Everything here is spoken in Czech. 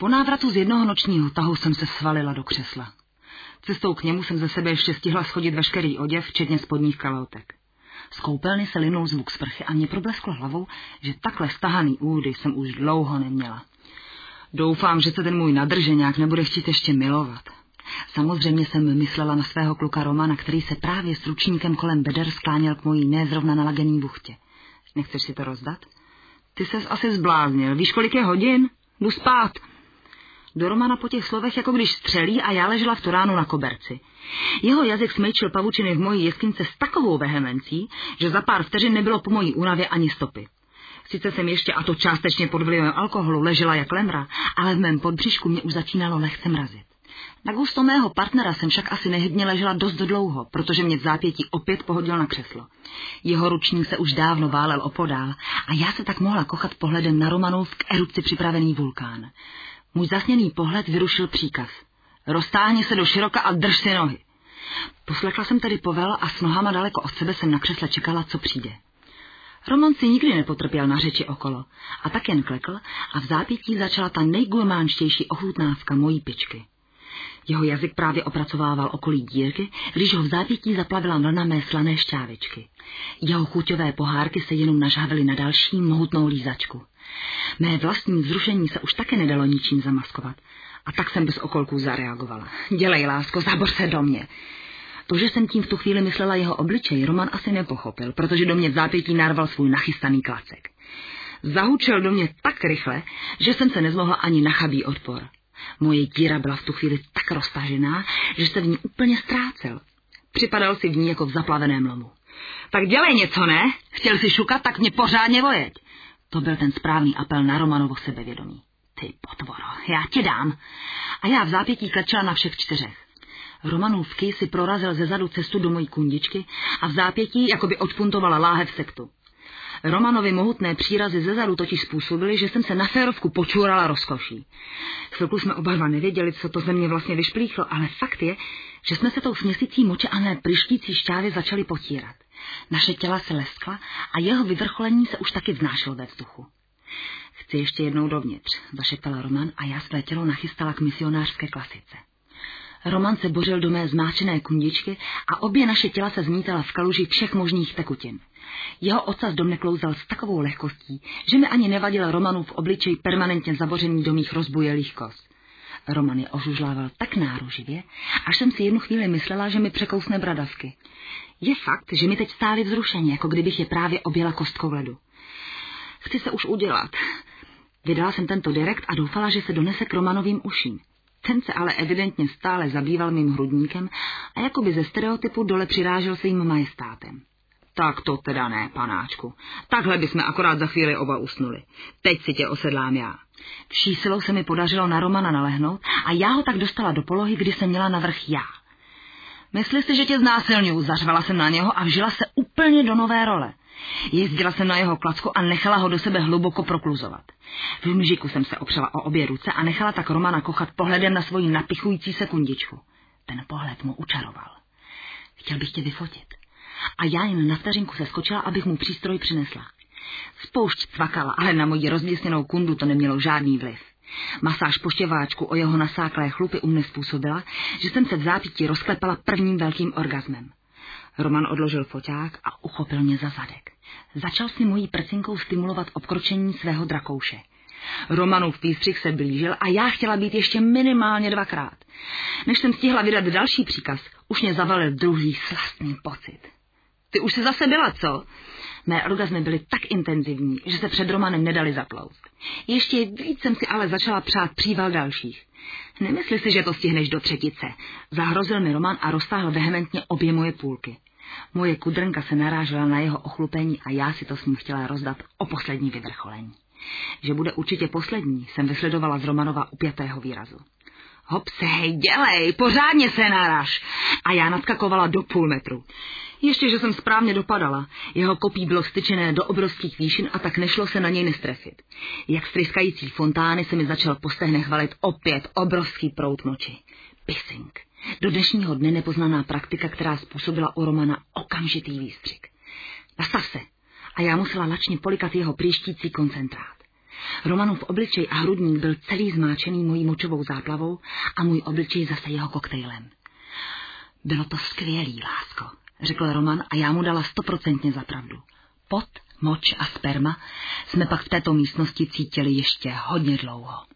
Po návratu z jednoho nočního tahu jsem se svalila do křesla. Cestou k němu jsem ze sebe ještě stihla schodit veškerý oděv, včetně spodních kalhotek. Z koupelny se linul zvuk sprchy a mě problesklo hlavou, že takhle stahaný údy jsem už dlouho neměla. Doufám, že se ten můj nadrženák nebude chtít ještě milovat. Samozřejmě jsem myslela na svého kluka Romana, který se právě s ručníkem kolem beder skláněl k mojí nezrovna nalagený buchtě. Nechceš si to rozdat? Ty ses asi zbláznil. Víš, kolik je hodin? Jdu spát. Do Romana po těch slovech, jako když střelí a já ležela v Turánu na koberci. Jeho jazyk smejčil pavučiny v mojí jeskyňce s takovou vehemencí, že za pár vteřin nebylo po mojí únavě ani stopy. Sice jsem ještě, a to částečně pod vlivem alkoholu, ležela jak lemra, ale v mém podbříšku mě už začínalo lehce mrazit. Na gusto mého partnera jsem však asi nehybně ležela dost dlouho, protože mě v zápětí opět pohodil na křeslo. Jeho ručník se už dávno válel opodál a já se tak mohla kochat pohledem na Romanov k erupci připravený vulkán. Můj zasněný pohled vyrušil příkaz. Roztáhni se do široka a drž si nohy. Poslechla jsem tedy povel a s nohama daleko od sebe jsem na křesle čekala, co přijde. Roman si nikdy nepotrpěl na řeči okolo a tak jen klekl a v zápětí začala ta nejgulmánštější ochutnávka mojí pičky. Jeho jazyk právě opracovával okolí dírky, když ho v zápětí zaplavila vlna mé slané šťávičky. Jeho chuťové pohárky se jenom nažhavily na další mohutnou lízačku. Mé vlastní vzrušení se už také nedalo ničím zamaskovat. A tak jsem bez okolků zareagovala. Dělej, lásko, zabor se do mě. To, že jsem tím v tu chvíli myslela jeho obličej, Roman asi nepochopil, protože do mě v zápětí narval svůj nachystaný klacek. Zahučel do mě tak rychle, že jsem se nezmohla ani na chabý odpor. Moje díra byla v tu chvíli tak roztažená, že se v ní úplně ztrácel. Připadal si v ní jako v zaplaveném lomu. Tak dělej něco, ne? Chtěl si šukat, tak mě pořádně vojeď. To byl ten správný apel na Romanovo sebevědomí. Ty potvoro, já ti dám. A já v zápětí klečela na všech čtyřech. Romanův si prorazil ze zadu cestu do mojí kundičky a v zápětí jako by odpuntovala láhev sektu. Romanovi mohutné přírazy ze zadu totiž způsobily, že jsem se na férovku počurala rozkoší. Chvilku jsme oba dva nevěděli, co to ze mě vlastně vyšplíchlo, ale fakt je, že jsme se tou směsící moče a ne plištící šťávy začali potírat. Naše těla se leskla a jeho vyvrcholení se už taky vznášelo ve vzduchu. Chci ještě jednou dovnitř, zašeptala Roman a já své tělo nachystala k misionářské klasice. Roman se bořil do mé zmáčené kundičky a obě naše těla se zmítala v kaluži všech možných tekutin. Jeho ocas do mne klouzal s takovou lehkostí, že mi ani nevadil Romanův obličej permanentně zabořený do mých rozbujelých kost. Roman je ožužlával tak náruživě, až jsem si jednu chvíli myslela, že mi překousne bradavky. Je fakt, že mi teď stály vzrušení, jako kdybych je právě objela kostkou ledu. Chci se už udělat. Vydala jsem tento direkt a doufala, že se donese k Romanovým uším. Ten se ale evidentně stále zabýval mým hrudníkem a jakoby ze stereotypu dole přirážel svým majestátem. Tak to teda ne, panáčku. Takhle bychom akorát za chvíli oba usnuli. Teď si tě osedlám já. Vší silou se mi podařilo na Romana nalehnout a já ho tak dostala do polohy, kdy jsem měla navrch já. Myslí si, že tě znásilňuju, zařvala jsem na něho a vžila se úplně do nové role. Jezdila jsem na jeho klacku a nechala ho do sebe hluboko prokluzovat. V mžiku jsem se opřela o obě ruce a nechala tak Romana kochat pohledem na svoji napichující se kundičku. Ten pohled mu učaroval. Chtěl bych tě vyfotit. A já jen na vteřinku se skočila, abych mu přístroj přinesla. Spoušť cvakala, ale na moji rozvěsněnou kundu to nemělo žádný vliv. Masáž poštěváčku o jeho nasáklé chlupy u mne způsobila, že jsem se v zápětí rozklepala prvním velkým orgasmem. Roman odložil foťák a uchopil mě za zadek. Začal si mojí prcinkou stimulovat obkročení svého drakouše. Romanův výstřih se blížil a já chtěla být ještě minimálně dvakrát. Než jsem stihla vydat další příkaz, už mě zavalil druhý slastný pocit. Ty už se zase byla, co? Mé orgazmy byly tak intenzivní, že se před Romanem nedali zaplouzt. Ještě víc jsem si ale začala přát příval dalších. Nemysli si, že to stihneš do třetice. Zahrozil mi Roman a roztáhl vehementně obě moje půlky. Moje kudrnka se narážela na jeho ochlupení a já si to s ním chtěla rozdat o poslední vyvrcholení. Že bude určitě poslední, jsem vysledovala z Romanova upětého výrazu. Hop se, hej, dělej, pořádně se naraž. A já nadskakovala do půl metru. Ještě, že jsem správně dopadala. Jeho kopí bylo styčené do obrovských výšin a tak nešlo se na něj nestrefit. Jak stryskající fontány se mi začal po stehnech valit opět obrovský prout moči. Pissing. Do dnešního dne nepoznaná praktika, která způsobila u Romana okamžitý výstřik. Nastav se. A já musela lačně polikat jeho příštící koncentrát. Romanův obličej a hrudník byl celý zmáčený mojí močovou záplavou a můj obličej zase jeho koktejlem. Bylo to skvělý, lásko, řekl Roman a já mu dala stoprocentně za pravdu. Pot, moč a sperma jsme pak v této místnosti cítili ještě hodně dlouho.